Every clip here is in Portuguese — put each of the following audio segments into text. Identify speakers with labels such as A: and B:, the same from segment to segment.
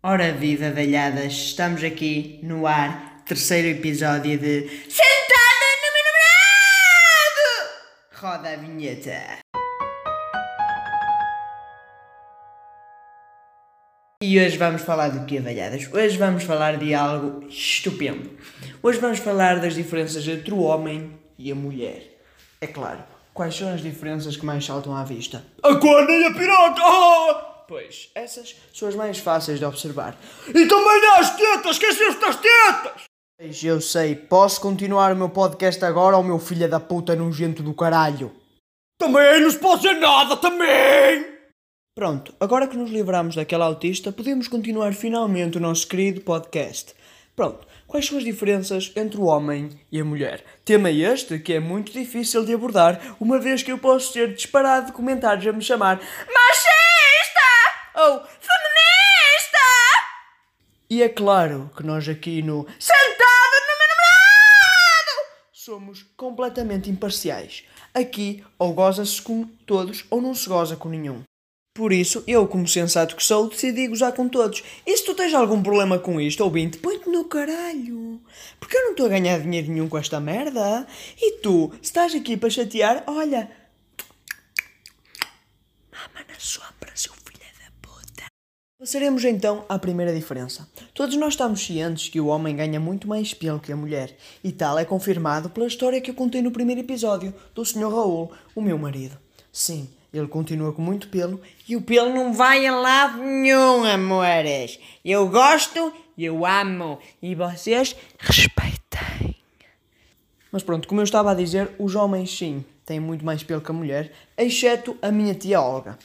A: Ora viva, velhadas, estamos aqui no ar, terceiro episódio de Sentada no meu namorado! Roda a vinheta. E hoje vamos falar do que, velhadas? Hoje vamos falar de algo estupendo. Hoje vamos falar das diferenças entre o homem e a mulher. É claro, quais são as diferenças que mais saltam à vista? A corna e a piroca! Oh! Pois, essas são as mais fáceis de observar. E também as tetas! Esqueceste das tetas! Pois, eu sei. Posso continuar o meu podcast agora ou meu filho da puta nojento do caralho? Também não se pode dizer nada, também! Pronto, agora que nos livramos daquela autista, podemos continuar finalmente o nosso querido podcast. Pronto, quais são as diferenças entre o homem e a mulher? Tema este que é muito difícil de abordar, uma vez que eu posso ser disparado de comentários a me chamar machista ou feminista. E é claro que nós aqui no Sentado no meu namorado somos completamente imparciais. Aqui ou goza-se com todos ou não se goza com nenhum. Por isso, eu, como sensato que sou, decidi gozar com todos. E se tu tens algum problema com isto, ouvinte, põe-te no caralho. Porque eu não estou a ganhar dinheiro nenhum com esta merda. E tu, se estás aqui para chatear, olha. Mama na sombra, seu filho da puta. Passaremos então à primeira diferença. Todos nós estamos cientes que o homem ganha muito mais pelo que a mulher. E tal é confirmado pela história que eu contei no primeiro episódio, do Sr. Raul, o meu marido. Sim, ele continua com muito pelo e o pelo não vai a lado nenhum, amores. Eu gosto, eu amo e vocês respeitem. Mas pronto, como eu estava a dizer, os homens sim têm muito mais pelo que a mulher, exceto a minha tia Olga.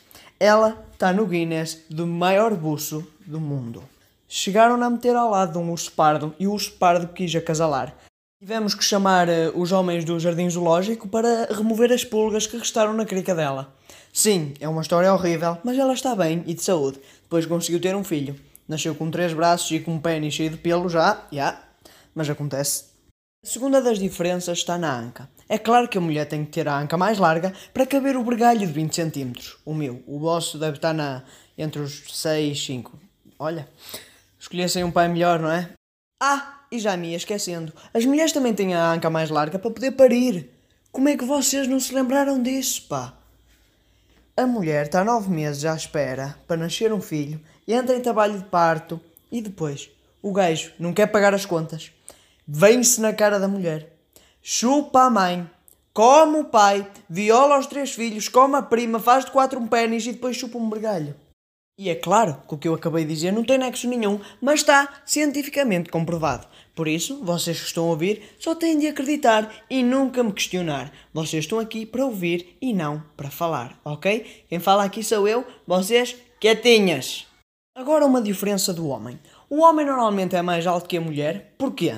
A: Ela está no Guinness do maior buço do mundo. Chegaram a meter ao lado de um urso pardo e o urso pardo quis acasalar. Tivemos que chamar uh, os homens do Jardim Zoológico para remover as pulgas que restaram na crica dela. Sim, é uma história horrível, mas ela está bem e de saúde. Depois conseguiu ter um filho. Nasceu com três braços e com um pênis cheio de pelo já, já, mas acontece. A segunda das diferenças está na anca. É claro que a mulher tem que ter a anca mais larga para caber o bergalho de 20 cm. O meu, o vosso deve estar na, entre os 6 e 5. Olha, escolhessem um pai melhor, não é? Ah, e já me ia esquecendo. As mulheres também têm a anca mais larga para poder parir. Como é que vocês não se lembraram disso, pá? A mulher está nove meses à espera para nascer um filho entra em trabalho de parto e depois o gajo não quer pagar as contas. Vem-se na cara da mulher. Chupa a mãe, come o pai, viola os três filhos, come a prima, faz de quatro um pênis e depois chupa um mergalho. E é claro que o que eu acabei de dizer não tem nexo nenhum, mas está cientificamente comprovado. Por isso, vocês que estão a ouvir só têm de acreditar e nunca me questionar. Vocês estão aqui para ouvir e não para falar, ok? Quem fala aqui sou eu, vocês quietinhas. Agora uma diferença do homem. O homem normalmente é mais alto que a mulher. Porquê?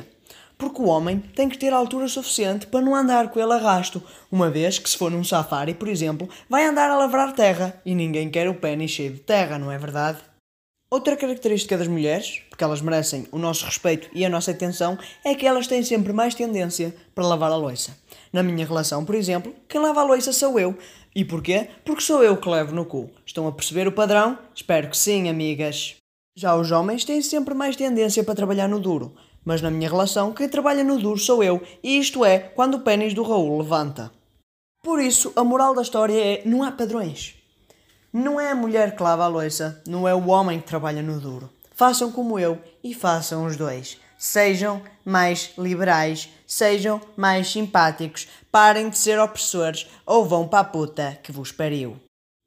A: Porque o homem tem que ter altura suficiente para não andar com ele a rasto, uma vez que se for num safari, por exemplo, vai andar a lavrar terra e ninguém quer o pênis cheio de terra, não é verdade? Outra característica das mulheres, porque elas merecem o nosso respeito e a nossa atenção, é que elas têm sempre mais tendência para lavar a louça. Na minha relação, por exemplo, quem lava a louça sou eu. E porquê? Porque sou eu que levo no cu. Estão a perceber o padrão? Espero que sim, amigas. Já os homens têm sempre mais tendência para trabalhar no duro. Mas na minha relação, quem trabalha no duro sou eu, e isto é quando o pênis do Raul levanta. Por isso, a moral da história é: não há padrões. Não é a mulher que lava a louça, não é o homem que trabalha no duro. Façam como eu e façam os dois. Sejam mais liberais, sejam mais simpáticos, parem de ser opressores ou vão para a puta que vos pariu.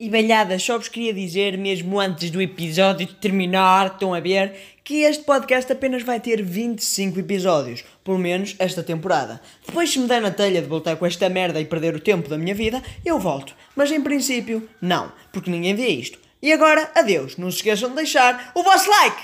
A: E velhadas, só vos queria dizer, mesmo antes do episódio terminar, estão a ver, que este podcast apenas vai ter 25 episódios, pelo menos esta temporada. Depois, se me der na telha de voltar com esta merda e perder o tempo da minha vida, eu volto. Mas em princípio, não, porque ninguém vê isto. E agora, adeus, não se esqueçam de deixar o vosso like!